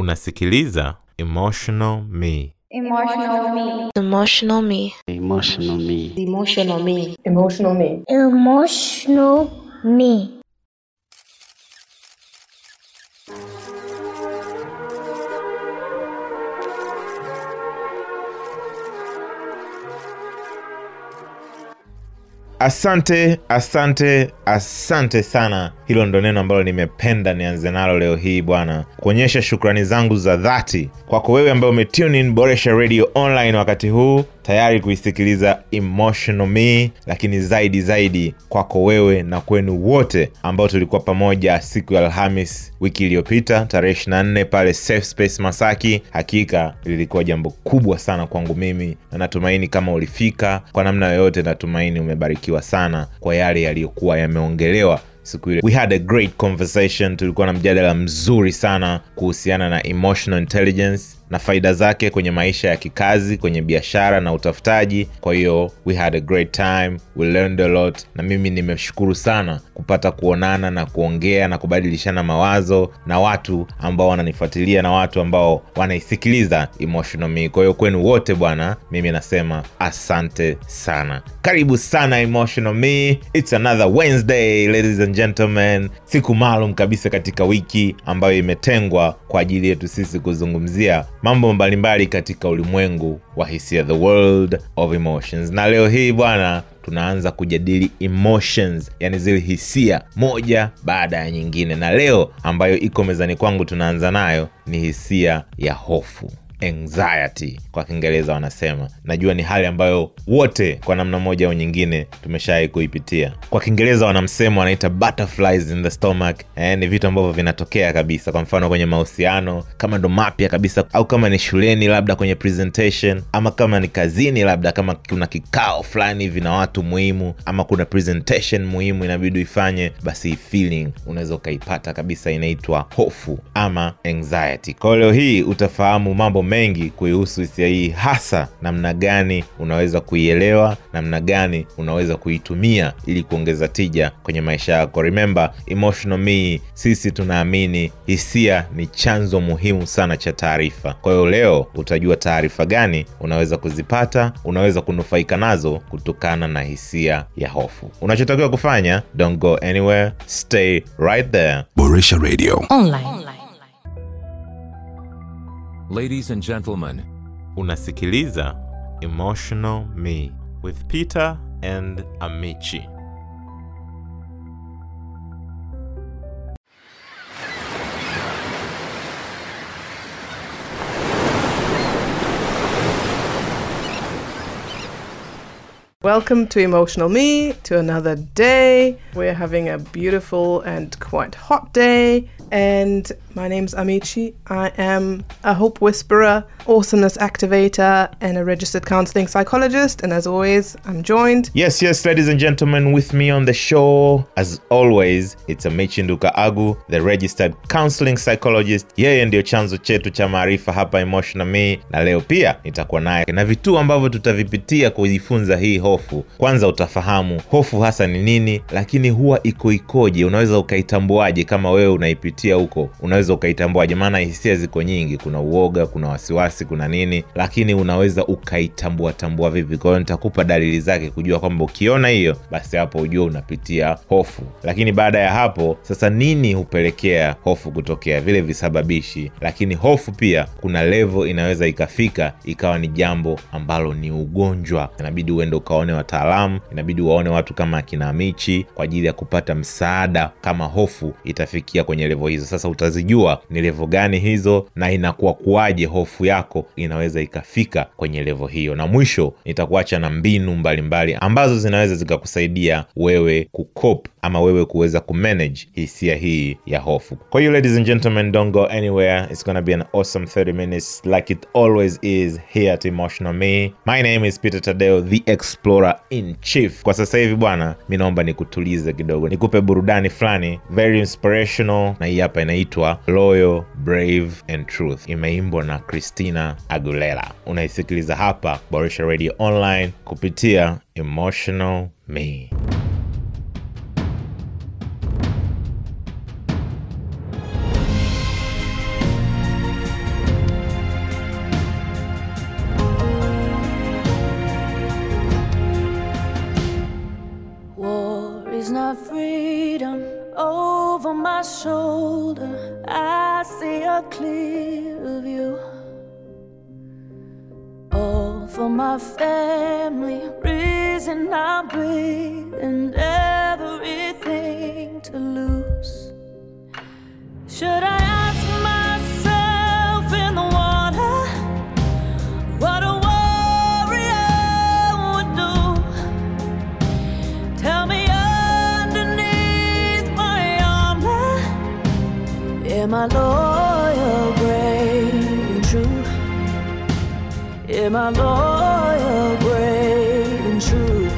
Unasikiliza Emotional Me. Emotional me. Emotional me. Emotional me. Emotional me. Emotional me. Emotional me. Asante, asante, asante sana. Hilo ndo neno ambalo nimependa nianze nalo leo hii bwana, kuonyesha shukrani zangu za dhati kwako wewe ambaye umetune Boresha Radio Online wakati huu tayari kuisikiliza Emotional Me, lakini zaidi zaidi kwako wewe na kwenu wote ambao tulikuwa pamoja siku ya Alhamis wiki iliyopita tarehe 24 pale Safe Space Masaki. Hakika lilikuwa jambo kubwa sana kwangu mimi, na natumaini kama ulifika kwa namna yoyote, natumaini umebarikiwa sana kwa yale yaliyokuwa yameongelewa siku ile. We had a great conversation, tulikuwa na mjadala mzuri sana kuhusiana na emotional intelligence na faida zake kwenye maisha ya kikazi, kwenye biashara na utafutaji. Kwa hiyo we had a great time, we learned a lot, na mimi nimeshukuru sana kupata kuonana na kuongea na kubadilishana mawazo na watu ambao wananifuatilia na watu ambao wanaisikiliza Emotional Me. Kwa hiyo kwenu wote bwana, mimi nasema asante sana, karibu sana Emotional Me. It's another Wednesday ladies and gentlemen, siku maalum kabisa katika wiki ambayo imetengwa kwa ajili yetu sisi kuzungumzia mambo mbalimbali katika ulimwengu wa hisia, the world of emotions. Na leo hii bwana, tunaanza kujadili emotions, yani zile hisia moja baada ya nyingine, na leo ambayo iko mezani kwangu tunaanza nayo ni hisia ya hofu anxiety kwa kiingereza wanasema. Najua ni hali ambayo wote kwa namna moja au nyingine tumeshawai kuipitia. Kwa kiingereza wanamsema wanaita butterflies in the stomach eh, ni vitu ambavyo vinatokea kabisa. Kwa mfano kwenye mahusiano kama ndo mapya kabisa au kama ni shuleni labda kwenye presentation ama kama ni kazini labda kama kuna kikao fulani hivi na watu muhimu ama kuna presentation muhimu inabidi uifanye basi feeling unaweza ukaipata kabisa inaitwa hofu ama anxiety. Kwao leo hii utafahamu mambo mengi kuihusu hisia hii hasa namna gani unaweza kuielewa namna gani unaweza kuitumia ili kuongeza tija kwenye maisha yako remember emotional me sisi tunaamini hisia ni chanzo muhimu sana cha taarifa kwa hiyo leo utajua taarifa gani unaweza kuzipata unaweza kunufaika nazo kutokana na hisia ya hofu unachotakiwa kufanya don't go anywhere stay right there Boresha Radio. Online. Ladies and gentlemen, unasikiliza emotional me with peter and amichi Welcome to Emotional Me, to another day. We're having a beautiful and quite hot day. And my name's Amici. I am a hope whisperer, awesomeness activator, and a registered counseling psychologist. And as always, I'm joined. Yes, yes, ladies and gentlemen, with me on the show, as always, it's Amici Nduka Agu, the registered counseling psychologist. Yeye ndio chanzo chetu cha maarifa hapa Emotional Me, na leo pia nitakuwa naye na vituo ambavyo tutavipitia kujifunza hii hofu. Kwanza utafahamu hofu hasa ni nini, lakini huwa iko ikoje, unaweza ukaitambuaje kama wewe unaipitia huko, unaweza ukaitambuaje? Maana hisia ziko nyingi, kuna uoga, kuna wasiwasi, kuna nini, lakini unaweza ukaitambua tambua vipi? Kwa nitakupa dalili zake kujua kwamba ukiona hiyo, basi hapo ujua unapitia hofu. Lakini baada ya hapo sasa, nini hupelekea hofu kutokea, vile visababishi. Lakini hofu pia kuna level inaweza ikafika ikawa ni jambo ambalo ni ugonjwa, inabidi uende ukaone wataalamu, inabidi waone watu kama akina Amichi kwa ajili ya kupata msaada kama hofu itafikia kwenye levo hizo. Sasa utazijua ni levo gani hizo na inakuwa kuwaje hofu yako inaweza ikafika kwenye levo hiyo, na mwisho nitakuacha na mbinu mbalimbali mbali ambazo zinaweza zikakusaidia wewe kukop ama wewe kuweza kumanage hisia hii ya hofu. Kwa hiyo ladies and gentlemen, don't go anywhere. It's gonna be an awesome 30 minutes like it always is here at Emotional Me. My name is Peter Tadeo, the explorer in chief. Kwa sasa hivi bwana, mi naomba nikutulize kidogo, nikupe burudani fulani very inspirational, na hii hapa inaitwa Loyal, Brave and Truth imeimbwa na Christina Aguilera. Unaisikiliza hapa Boresha Radio Online kupitia Emotional Me. War is not freedom. Oh. Over my shoulder. I see a clear view. All for my family, reason I breathe, and everything to lose. Should I I loyal, brave, and true? Am I loyal, brave, and true?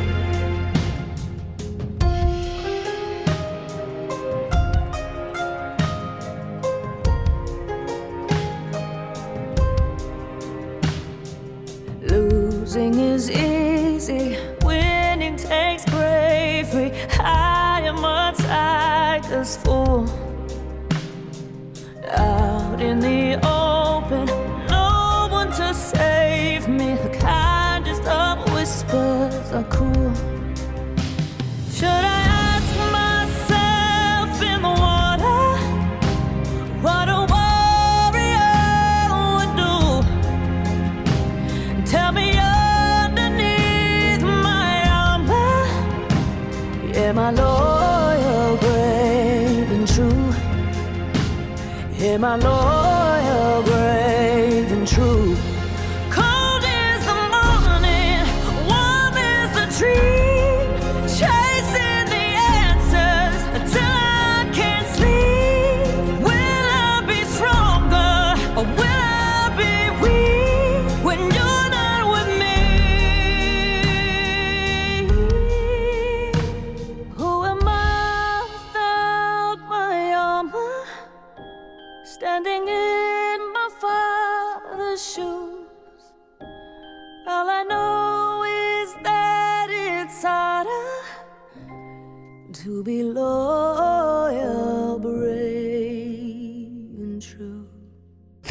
Losing is easy, winning takes bravery. I am a tiger's fool. In the open,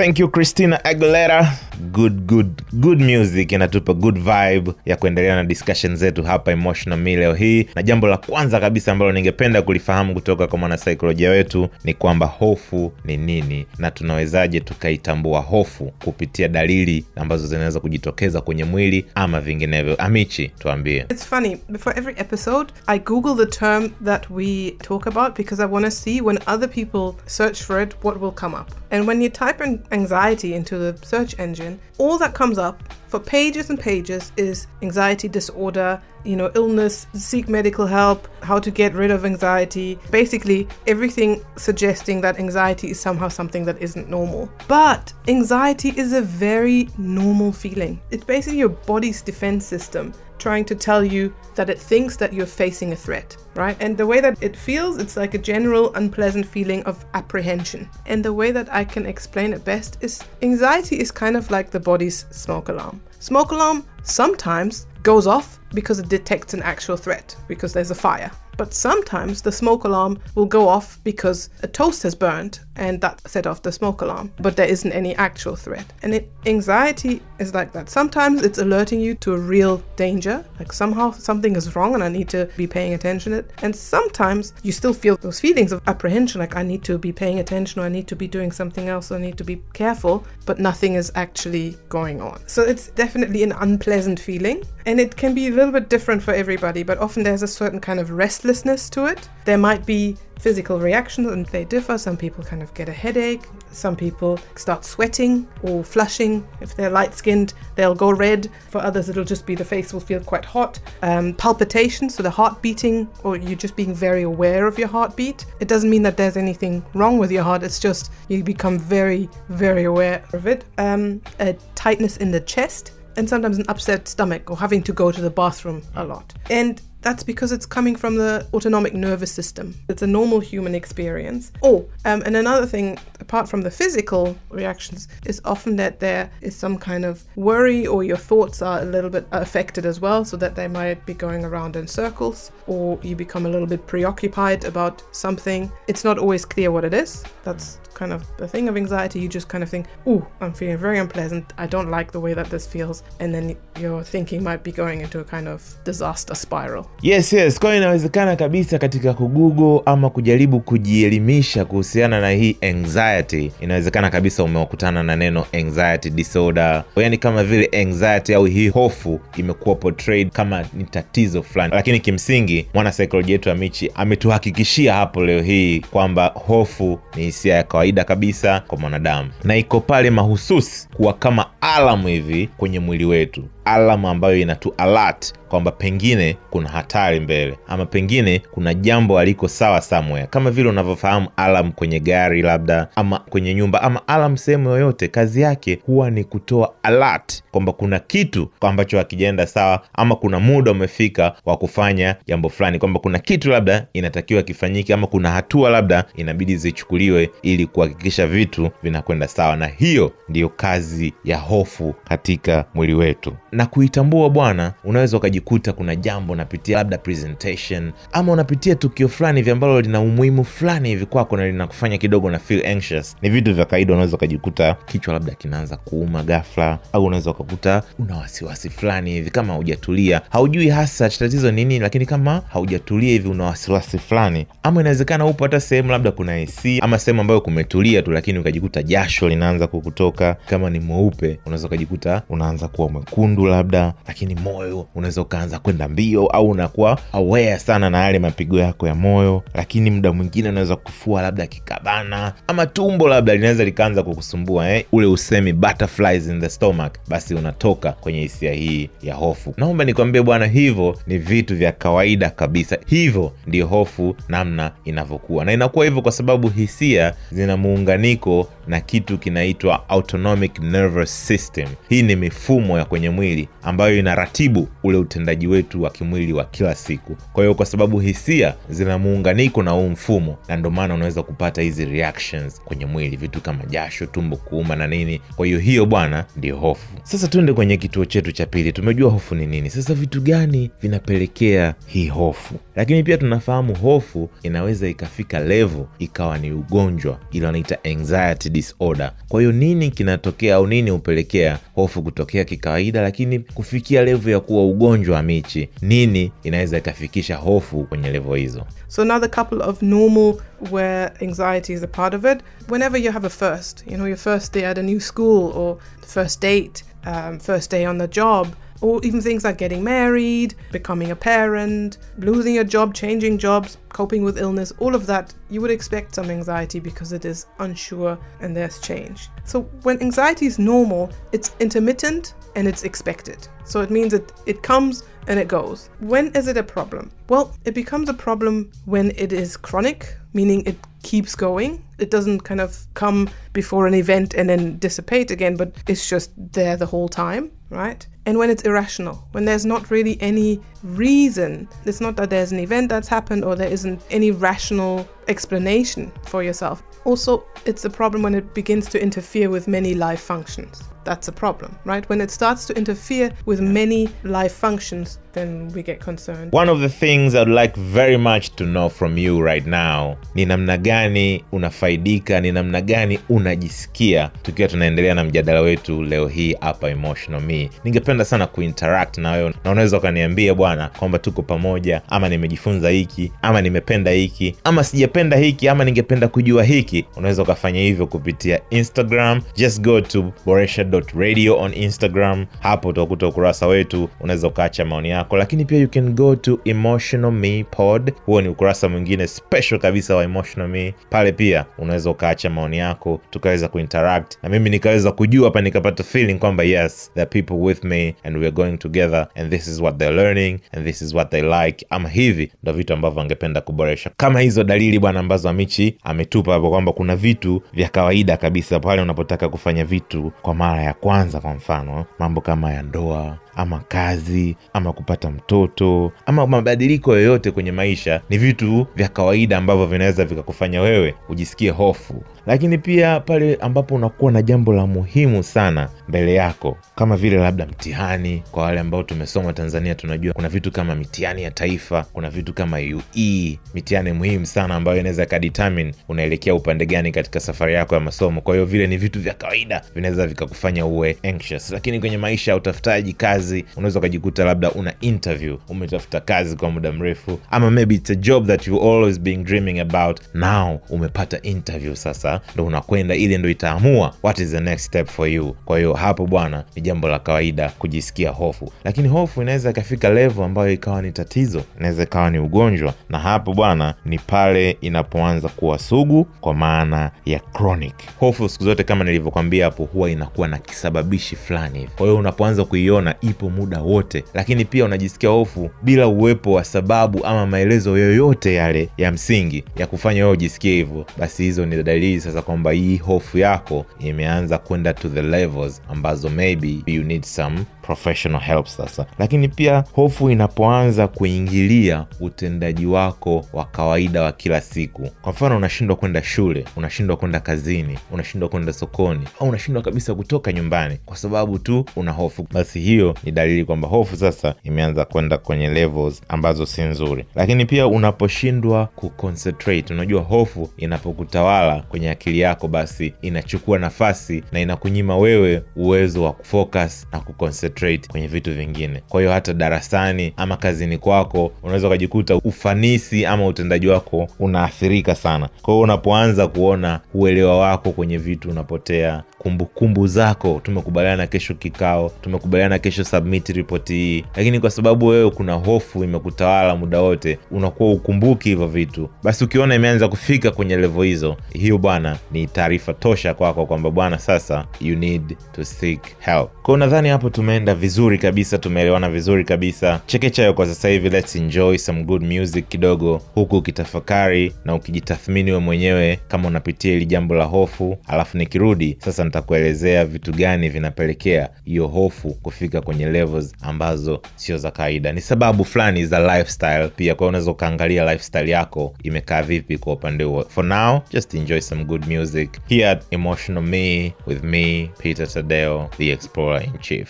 thank you christina aguilera good good good music inatupa good vibe ya kuendelea na discussion zetu hapa emotional me leo hii. Na jambo la kwanza kabisa ambalo ningependa kulifahamu kutoka kwa mwanasaikolojia wetu ni kwamba hofu ni nini na tunawezaje tukaitambua hofu kupitia dalili ambazo zinaweza kujitokeza kwenye mwili ama vinginevyo. Amichi tuambie. It's funny, before every episode, I Google the term that we talk about because I want to see when other people search for it, what will come up. And when you type in anxiety into the search engine, all that comes up for pages and pages is anxiety disorder, you know, illness, seek medical help, how to get rid of anxiety. Basically, everything suggesting that anxiety is somehow something that isn't normal. But anxiety is a very normal feeling. It's basically your body's defense system trying to tell you that it thinks that you're facing a threat, right? And the way that it feels, it's like a general unpleasant feeling of apprehension. And the way that I can explain it best is anxiety is kind of like the body's smoke alarm. Smoke alarm sometimes goes off because it detects an actual threat, because there's a fire. But sometimes the smoke alarm will go off because a toast has burned and that set off the smoke alarm, but there isn't any actual threat. And it, anxiety is like that. Sometimes it's alerting you to a real danger, like somehow something is wrong and I need to be paying attention to it. And sometimes you still feel those feelings of apprehension, like I need to be paying attention or I need to be doing something else, or I need to be careful, but nothing is actually going on. So it's definitely an unpleasant feeling. And it can be little bit different for everybody, but often there's a certain kind of restlessness to it. There might be physical reactions and they differ. Some people kind of get a headache, some people start sweating or flushing. If they're light skinned, they'll go red. For others, it'll just be the face will feel quite hot. Um, palpitations, so the heart beating, or you're just being very aware of your heartbeat. It doesn't mean that there's anything wrong with your heart, it's just you become very, very aware of it. Um, a tightness in the chest and sometimes an upset stomach or having to go to the bathroom a lot. And that's because it's coming from the autonomic nervous system. It's a normal human experience. Oh, um, and another thing, apart from the physical reactions, is often that there is some kind of worry or your thoughts are a little bit affected as well, so that they might be going around in circles or you become a little bit preoccupied about something. It's not always clear what it is. That's kind of the thing of anxiety. You just kind of think, ooh, I'm feeling very unpleasant. I don't like the way that this feels. And then your thinking might be going into a kind of disaster spiral. yes yes kwa inawezekana kabisa katika kugugo ama kujaribu kujielimisha kuhusiana na hii anxiety inawezekana kabisa umewakutana na neno anxiety disorder yaani kama vile anxiety au hii hofu imekuwa portrayed kama ni tatizo fulani lakini kimsingi mwana saikolojia yetu amichi ametuhakikishia hapo leo hii kwamba hofu ni hisia ya kawaida kabisa kwa mwanadamu. Na iko pale mahususi kuwa kama alamu hivi kwenye mwili wetu alamu ambayo inatu alert kwamba pengine kuna hatari mbele ama pengine kuna jambo aliko sawa somewhere. Kama vile unavyofahamu alam kwenye gari labda ama kwenye nyumba ama alam sehemu yoyote kazi yake huwa ni kutoa alert kwamba kuna kitu ambacho hakijaenda sawa ama kuna muda umefika wa kufanya jambo fulani kwamba kuna kitu labda inatakiwa kifanyike ama kuna hatua labda inabidi zichukuliwe ili kuhakikisha vitu vinakwenda sawa. Na hiyo ndiyo kazi ya hofu katika mwili wetu na kuitambua bwana unaweza ukajikuta kuna jambo unapitia labda presentation ama unapitia tukio fulani hivi ambalo lina umuhimu fulani hivi kwako na linakufanya kidogo na feel anxious. Ni vitu vya kawaida unaweza ukajikuta kichwa labda kinaanza kuuma ghafla au unaweza ukakuta una wasiwasi fulani hivi kama haujatulia haujui hasa tatizo nini lakini kama haujatulia hivi una wasiwasi fulani. Ama inawezekana upo hata sehemu labda kuna AC ama sehemu ambayo kumetulia tu lakini ukajikuta jasho linaanza kukutoka. Kama ni mweupe unaweza ukajikuta unaanza kuwa mwekundu labda lakini moyo unaweza ukaanza kwenda mbio au unakuwa aware sana na yale mapigo yako ya moyo lakini muda mwingine unaweza kufua labda kikabana ama tumbo labda linaweza likaanza kukusumbua eh? ule usemi butterflies in the stomach basi unatoka kwenye hisia hii ya hofu. Naomba nikwambie bwana hivyo ni vitu vya kawaida kabisa. Hivyo ndio hofu namna inavyokuwa. Na inakuwa hivyo kwa sababu hisia zina muunganiko na kitu kinaitwa autonomic nervous system. Hii ni mifumo ya kwenye mwili ambayo inaratibu ule utendaji wetu wa kimwili wa kila siku. Kwa hiyo kwa sababu hisia zina muunganiko na huu mfumo na ndio maana unaweza kupata hizi reactions kwenye mwili vitu kama jasho tumbo kuuma na nini. Kwa hiyo hiyo bwana ndio hofu. Sasa tuende kwenye kituo chetu cha pili. Tumejua hofu ni nini. Sasa vitu gani vinapelekea hii hofu? Lakini pia tunafahamu hofu inaweza ikafika level ikawa ni ugonjwa ile wanaita anxiety disorder. Kwa hiyo nini kinatokea au nini hupelekea hofu kutokea kikawaida lakini kufikia level ya kuwa ugonjwa wa michi nini inaweza ikafikisha hofu kwenye level hizo So another couple of normal where anxiety is a part of it. Whenever you have a first, you know, your first day at a new school or first date, um, first day on the job, or even things like getting married, becoming a parent, losing your job, changing jobs, coping with illness, all of that, you would expect some anxiety because it is unsure and there's change. So when anxiety is normal, it's intermittent and it's expected. So it means that it comes and it goes. When is it a problem? Well, it becomes a problem when it is chronic, meaning it keeps going. It doesn't kind of come before an event and then dissipate again, but it's just there the whole time, right? And when it's irrational, when there's not really any reason, it's not that there's an event that's happened or there isn't any rational explanation for yourself. Also, it's a problem when it begins to interfere with many life functions. That's a problem, right? When it starts to interfere with many life functions, then we get concerned. one of the things i'd like very much to know from you right now ni namna gani unafaidika ni namna gani unajisikia tukiwa tunaendelea na mjadala wetu leo hii hapa emotional me ningependa sana kuinteract na wewe. Na unaweza ukaniambia bwana kwamba tuko pamoja ama nimejifunza hiki ama nimependa hiki ama sijapenda hiki ama ningependa kujua hiki. Unaweza ukafanya hivyo kupitia instagram. Just go to boresha radio on instagram. Hapo utakuta ukurasa wetu. Unaweza ukaacha maoni yako. Lakini pia you can go to emotional me pod. Huo ni ukurasa mwingine special kabisa wa emotional me. Pale pia unaweza ukaacha maoni yako tukaweza kuinteract. Na mimi nikaweza kujua hapa nikapata feeling kwamba yes the people with me and we're going together and this is what they're learning and this is what they like. Ama hivi ndo vitu ambavyo angependa kuboresha. Kama hizo dalili bwana ambazo amichi ametupa hapo kwamba kuna vitu vya kawaida kabisa pale unapotaka kufanya vitu kwa mara ya kwanza kwa mfano mambo kama ya ndoa ama kazi ama kupata mtoto ama mabadiliko yoyote kwenye maisha ni vitu vya kawaida ambavyo vinaweza vikakufanya wewe ujisikie hofu lakini pia pale ambapo unakuwa na jambo la muhimu sana mbele yako kama vile labda mtihani. Kwa wale ambao tumesoma Tanzania, tunajua kuna vitu kama mitihani ya taifa, kuna vitu kama UE, mitihani muhimu sana ambayo inaweza ikadetermine unaelekea upande gani katika safari yako ya masomo. Kwa hiyo vile ni vitu vya kawaida, vinaweza vikakufanya uwe anxious. Lakini kwenye maisha ya utafutaji kazi, unaweza ukajikuta labda una interview, umetafuta kazi kwa muda mrefu, ama maybe it's a job that you always been dreaming about, now umepata interview, sasa ndo unakwenda, ile ndo itaamua what is the next step for you. Kwa hiyo hapo bwana, ni jambo la kawaida kujisikia hofu, lakini hofu inaweza ikafika level ambayo ikawa ni tatizo, inaweza ikawa ni ugonjwa, na hapo bwana ni pale inapoanza kuwa sugu, kwa maana ya chronic. Hofu siku zote kama nilivyokwambia hapo, huwa inakuwa na kisababishi fulani hivi. Kwa hiyo unapoanza kuiona ipo muda wote, lakini pia unajisikia hofu bila uwepo wa sababu ama maelezo yoyote yale ya msingi ya kufanya wewe ujisikie hivyo, basi hizo ni dalili sasa kwamba hii hofu yako imeanza kwenda to the levels ambazo maybe you need some professional help sasa. Lakini pia hofu inapoanza kuingilia utendaji wako wa kawaida wa kila siku, kwa mfano unashindwa kwenda shule, unashindwa kwenda kazini, unashindwa kwenda sokoni, au unashindwa kabisa kutoka nyumbani kwa sababu tu una hofu, basi hiyo ni dalili kwamba hofu sasa imeanza kwenda kwenye levels ambazo si nzuri. Lakini pia unaposhindwa kuconcentrate, unajua hofu inapokutawala kwenye akili yako, basi inachukua nafasi na inakunyima wewe uwezo wa kufocus na kuconcentrate kwenye vitu vingine. Kwa hiyo hata darasani ama kazini kwako unaweza ukajikuta ufanisi ama utendaji wako unaathirika sana. Kwa hiyo unapoanza kuona uelewa wako kwenye vitu unapotea, kumbukumbu kumbu zako, tumekubaliana kesho kikao, tumekubaliana kesho submit ripoti hii, lakini kwa sababu wewe kuna hofu imekutawala muda wote, unakuwa ukumbuki hivyo vitu, basi ukiona imeanza kufika kwenye levo hizo, hiyo bwana ni taarifa tosha kwako kwamba bwana, sasa you need to seek help. Kwa nadhani hapo tumeenda vizuri kabisa, tumeelewana vizuri kabisa. Chekecha yo kwa sasa hivi, let's enjoy some good music kidogo, huku ukitafakari na ukijitathmini we mwenyewe kama unapitia hili jambo la hofu, alafu nikirudi sasa nitakuelezea vitu gani vinapelekea hiyo hofu kufika kwenye levels ambazo sio za kawaida. Ni sababu fulani za lifestyle pia, kwa unaweza ukaangalia lifestyle yako imekaa vipi kwa upande huo. For now just enjoy some good music here at Emotional Me with me Peter Tadeo, the explorer in chief.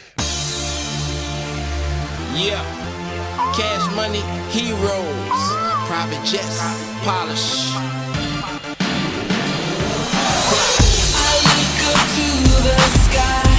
Yeah. Cash money, heroes, private jets, polish. The sky,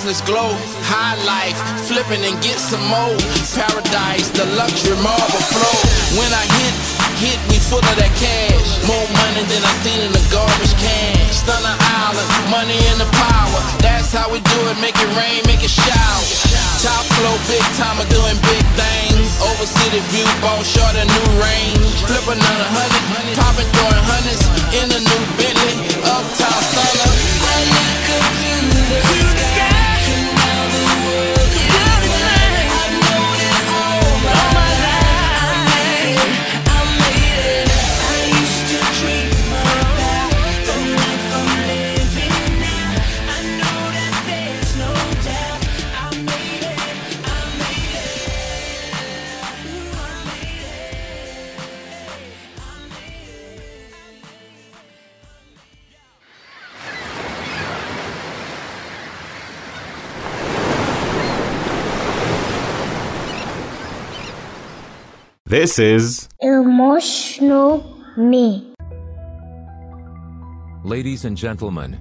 priceless glow. High life, flipping and get some more. Paradise, the luxury marble flow. When I hit, hit me full of that cash. More money than I seen in the garbage can. Stunner Island, money and the power. That's how we do it, make it rain, make it shower. Top flow, big time, I'm doing big things. Over city view, ball short a new range. Flip another hundred, popping, throwing hundreds in a new Bentley. Uptown stunner. I look up to the sky. This is Emotional Me. Ladies and gentlemen,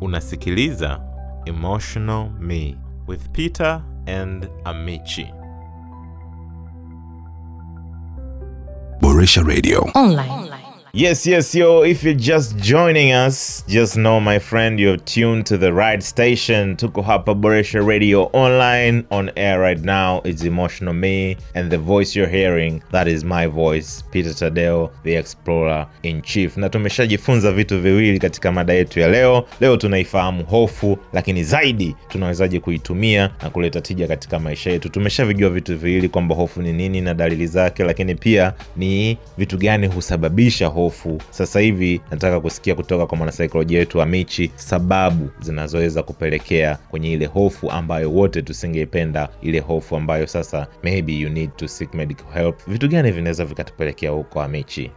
unasikiliza Emotional Me with Peter and Amichi. Boresha Radio. Yes, yes, yo, if you're just joining us, just know, my friend, you're tuned to the right station. Tuko hapa Boresha Radio online, on air right now. It's Emotional Me, and the voice you're hearing, that is my voice, Peter Tadeo, the Explorer in Chief. Na tumeshajifunza vitu viwili katika mada yetu ya leo. Leo tunaifahamu hofu, lakini zaidi tunawezaje kuitumia na kuleta tija katika maisha yetu. Tumeshavijua vitu viwili kwamba hofu ni nini na dalili zake, lakini pia ni vitu gani husababisha hofu. Sasa hivi nataka kusikia kutoka kwa mwanasaikolojia wetu Amichi sababu zinazoweza kupelekea kwenye ile hofu ambayo wote tusingeipenda, ile hofu ambayo sasa maybe you need to seek medical help. Vitu gani vinaweza vikatupelekea huko Amichi?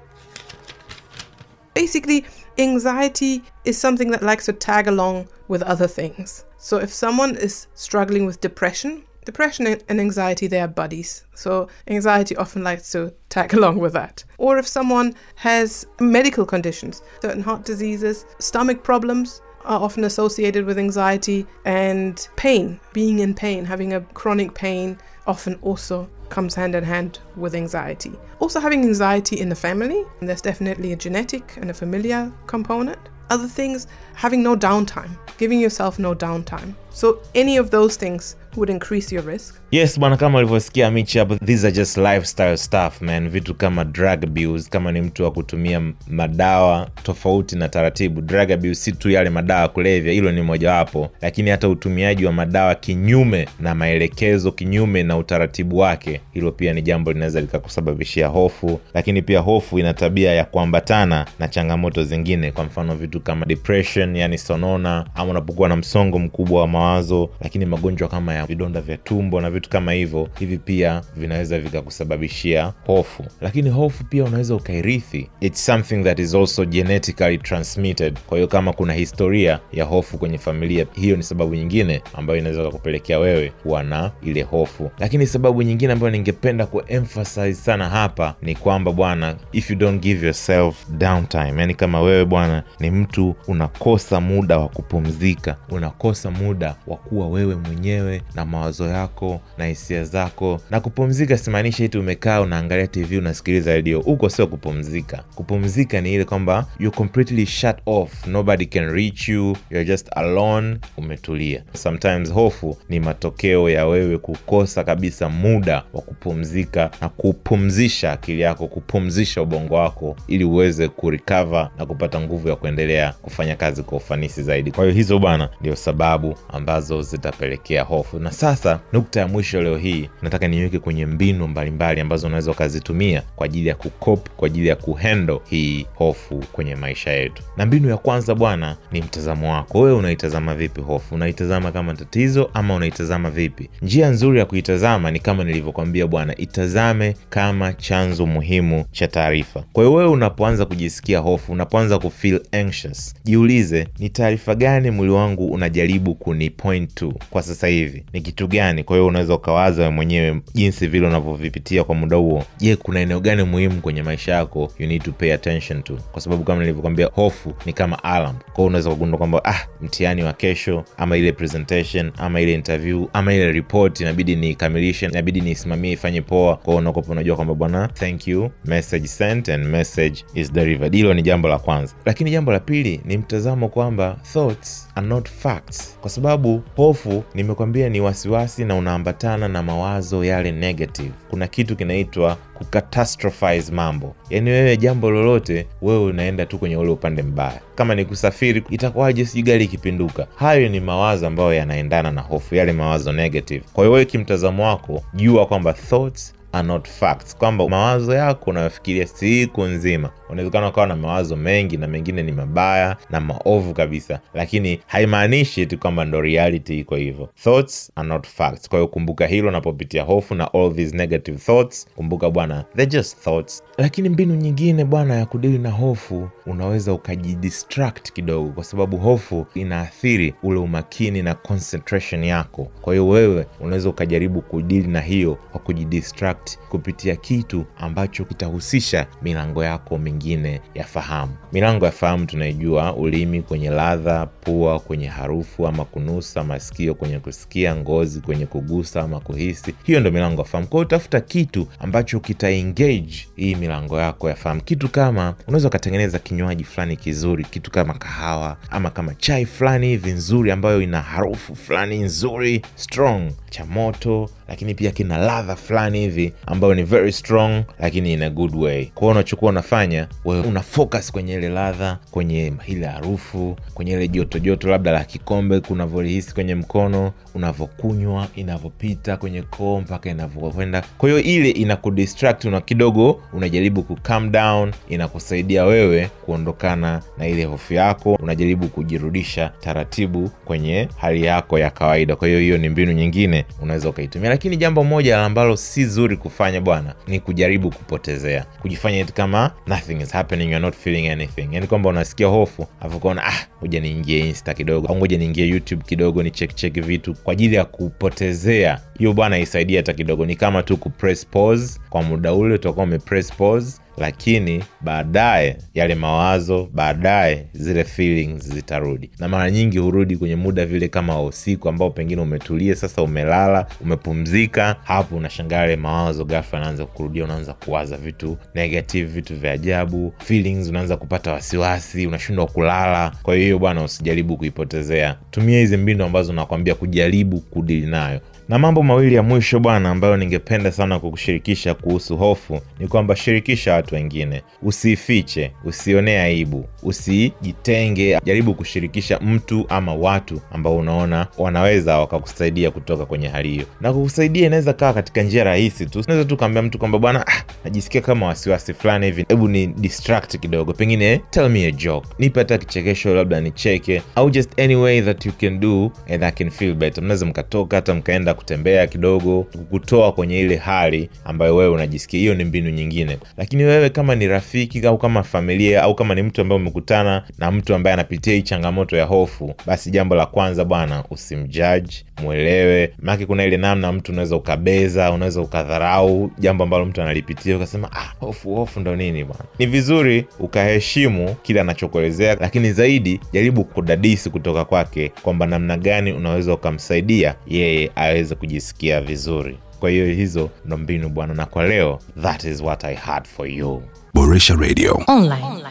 Basically, anxiety is something that likes to tag along with other things. So if someone is struggling with depression, depression and anxiety they are buddies. So anxiety often likes to tag along with that. Or if someone has medical conditions, certain heart diseases, stomach problems are often associated with anxiety and pain, being in pain, having a chronic pain often also comes hand in hand with anxiety. Also, having anxiety in the family, and there's definitely a genetic and a familiar component. Other things, having no downtime, giving yourself no downtime. So, any of those things would increase your risk. yes bwana kama ulivyosikia mich hapo these are just lifestyle stuff man. Vitu kama drug abuse kama ni mtu wa kutumia madawa tofauti na taratibu. Drug abuse si tu yale madawa kulevya hilo ni mojawapo. Lakini hata utumiaji wa madawa kinyume na maelekezo kinyume na utaratibu wake hilo pia ni jambo linaweza likakusababishia hofu. Lakini pia hofu ina tabia ya kuambatana na changamoto zingine. Kwa mfano vitu kama depression yani sonona ama unapokuwa na msongo mkubwa wa mawazo lakini magonjwa kama ya vidonda vya tumbo na vitu kama hivyo hivi pia vinaweza vikakusababishia hofu. Lakini hofu pia unaweza ukairithi. Its something that is also genetically transmitted. Kwa hiyo kama kuna historia ya hofu kwenye familia hiyo ni sababu nyingine ambayo inaweza kupelekea wewe kuwa na ile hofu. Lakini sababu nyingine ambayo ningependa kuemphasize sana hapa ni kwamba bwana if you don't give yourself downtime yani kama wewe bwana ni mtu unakosa muda wa kupumzika unakosa muda wa kuwa wewe mwenyewe na mawazo yako na hisia zako na kupumzika simaanishi eti umekaa unaangalia tv unasikiliza redio huko sio kupumzika. Kupumzika ni ile kwamba you're completely shut off. Nobody can reach you. You're just alone. Umetulia. Sometimes hofu ni matokeo ya wewe kukosa kabisa muda wa kupumzika na kupumzisha akili yako kupumzisha ubongo wako ili uweze kurecover na kupata nguvu ya kuendelea kufanya kazi kwa ufanisi zaidi. Kwa hiyo hizo bwana ndio sababu ambazo zitapelekea hofu na sasa nukta ya mwisho leo hii nataka niweke kwenye mbinu mbalimbali ambazo unaweza ukazitumia kwa ajili ya kukop kwa ajili ya kuhendo hii hofu kwenye maisha yetu. Na mbinu ya kwanza bwana ni mtazamo wako. Wewe unaitazama vipi hofu? Unaitazama kama tatizo ama unaitazama vipi? Njia nzuri ya kuitazama ni kama nilivyokwambia bwana itazame kama chanzo muhimu cha taarifa. Kwa hiyo wewe unapoanza kujisikia hofu unapoanza kufeel anxious jiulize ni taarifa gani mwili wangu unajaribu kuni point to kwa sasa hivi ni kitu gani? Kwa hiyo unaweza ukawaza mwenyewe jinsi vile unavyovipitia kwa muda huo. Je kuna eneo gani muhimu kwenye maisha yako you need to pay attention to? Kwa sababu kama nilivyokwambia hofu ni kama alarm. Kwa hiyo unaweza kugundua kwamba ah mtihani wa kesho ama ile presentation ama ile interview ama ile report inabidi niikamilishe inabidi niisimamie ifanye poa. Kwa hiyo unakopa unajua kwamba bwana thank you message sent and message is delivered. Hilo ni jambo la kwanza. Lakini jambo la pili ni mtazamo kwamba thoughts are not facts. Kwa sababu hofu nimekwambia ni wasiwasi na unaambatana na mawazo yale negative. Kuna kitu kinaitwa kukatastrophize mambo. Yaani wewe jambo lolote wewe unaenda tu kwenye ule upande mbaya. Kama ni kusafiri itakuwaje? Sijui gari ikipinduka hayo ni mawazo ambayo yanaendana na hofu yale mawazo negative. Kwa hiyo wewe kimtazamo wako jua kwamba thoughts are not facts. Kwamba mawazo yako unayofikiria siku nzima unawezekana ukawa na mawazo mengi na mengine ni mabaya na maovu kabisa lakini haimaanishi tu kwamba ndo reality iko hivyo. Thoughts are not facts. Kwa hiyo kumbuka hilo unapopitia hofu na all these negative thoughts kumbuka bwana they're just thoughts. Lakini mbinu nyingine bwana ya kudili na hofu unaweza ukajidistract kidogo kwa sababu hofu inaathiri ule umakini na concentration yako. Kwa hiyo wewe unaweza ukajaribu kudili na hiyo kwa kujidistract kupitia kitu ambacho kitahusisha milango yako mingine ya fahamu. Milango ya fahamu tunaijua ulimi kwenye ladha pua kwenye harufu ama kunusa masikio kwenye kusikia ngozi kwenye kugusa ama kuhisi. Hiyo ndo milango ya fahamu. Kwa hiyo tafuta kitu ambacho kita engage hii milango yako ya fahamu. Kitu kama unaweza ukatengeneza kinywaji fulani kizuri kitu kama kahawa ama kama chai fulani hivi nzuri ambayo ina harufu fulani nzuri strong cha moto lakini pia kina ladha fulani hivi ambayo ni very strong lakini in a good way. Kwao unachokuwa unafanya wewe una focus kwenye ile ladha kwenye ile harufu kwenye ile joto joto labda la kikombe kunavyolihisi kwenye mkono unavyokunywa inavyopita kwenye koo mpaka inavyokwenda. Kwa hiyo ile inakudistract una kidogo unajaribu ku calm down inakusaidia wewe kuondokana na ile hofu yako unajaribu kujirudisha taratibu kwenye hali yako ya kawaida. Kwa hiyo hiyo ni mbinu nyingine unaweza ukaitumia. Lakini jambo moja ambalo si zuri kufanya bwana ni kujaribu kupotezea kujifanya kama nothing is happening you're not feeling anything. Yani kwamba unasikia hofu afu ukaona ah ngoja niingie insta kidogo au ngoja niingie youtube kidogo ni check check vitu kwa ajili ya kupotezea. Hiyo bwana isaidia hata kidogo ni kama tu kupress pause. Kwa muda ule utakuwa umepress pause lakini baadaye yale mawazo baadaye zile feelings zitarudi. Na mara nyingi hurudi kwenye muda vile kama wa usiku ambao pengine umetulia sasa umelala umepumzika hapo unashangaa yale mawazo ghafla anaanza kurudia unaanza kuwaza vitu negative vitu vya ajabu feelings unaanza kupata wasiwasi unashindwa kulala. Kwa hiyo bwana usijaribu kuipotezea. Tumia hizi mbinu ambazo nakwambia kujaribu kudili nayo na mambo mawili ya mwisho bwana ambayo ningependa sana kukushirikisha kuhusu hofu ni kwamba shirikisha watu wengine. Usiifiche usionee aibu. Usijitenge jaribu kushirikisha mtu ama watu ambao unaona wanaweza wakakusaidia kutoka kwenye hali hiyo. Na kukusaidia inaweza kawa katika njia rahisi tu. Unaweza tu kaambia mtu kwamba bwana ah, najisikia kama wasiwasi fulani hivi. Hebu ni distract kidogo. Pengine tell me a joke. Nipe hata kichekesho labda nicheke. Au just any way that you can do and I can feel better. Mnaweza mkatoka hata mkaenda kutembea kidogo kukutoa kwenye ile hali ambayo wewe unajisikia. Hiyo ni mbinu nyingine. Lakini wewe kama ni rafiki au kama familia au kama ni mtu ambaye umekutana na mtu ambaye anapitia hii changamoto ya hofu basi jambo la kwanza bwana usimjaji mwelewe. Maake kuna ile namna mtu unaweza ukabeza unaweza ukadharau jambo ambalo mtu analipitia ukasema ah, hofu hofu ndo nini bwana? Ni vizuri ukaheshimu kile anachokuelezea lakini zaidi jaribu kudadisi kutoka kwake kwamba namna gani unaweza ukamsaidia yeye aweze kujisikia vizuri kwa hiyo hizo ndo mbinu bwana na kwa leo that is what i had for you Boresha Radio. online.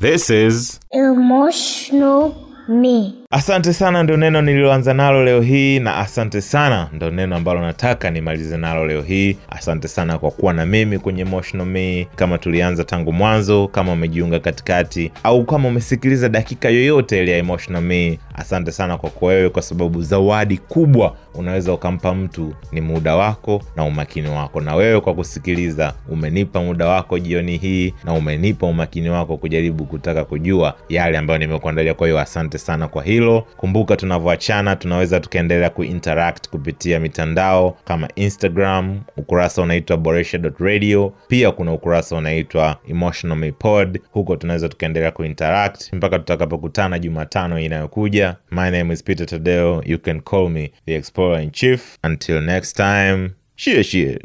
this is Emotional me. Asante sana ndo neno nililoanza nalo leo hii na asante sana ndo neno ambalo nataka nimalize nalo leo hii. Asante sana kwa kuwa na mimi kwenye emotional kama tulianza tangu mwanzo kama umejiunga katikati au kama umesikiliza dakika yoyote ile ya me asante sana kwa kwa wewe kwa sababu zawadi kubwa unaweza ukampa mtu ni muda wako na umakini wako. Na wewe kwa kusikiliza umenipa muda wako jioni hii na umenipa umakini wako kujaribu kutaka kujua yale ambayo nimekuandalia. Kwa hiyo asante sana kwa hilo kumbuka tunavyoachana tunaweza tukaendelea kuinteract kupitia mitandao kama instagram ukurasa unaitwa boresha radio. Pia kuna ukurasa unaitwa emotional huko tunaweza tukaendelea kuinteract mpaka tutakapokutana jumatano inayokuja. My name is peter tadeo. You can call me the explorer in chief. Until next time. Shie shie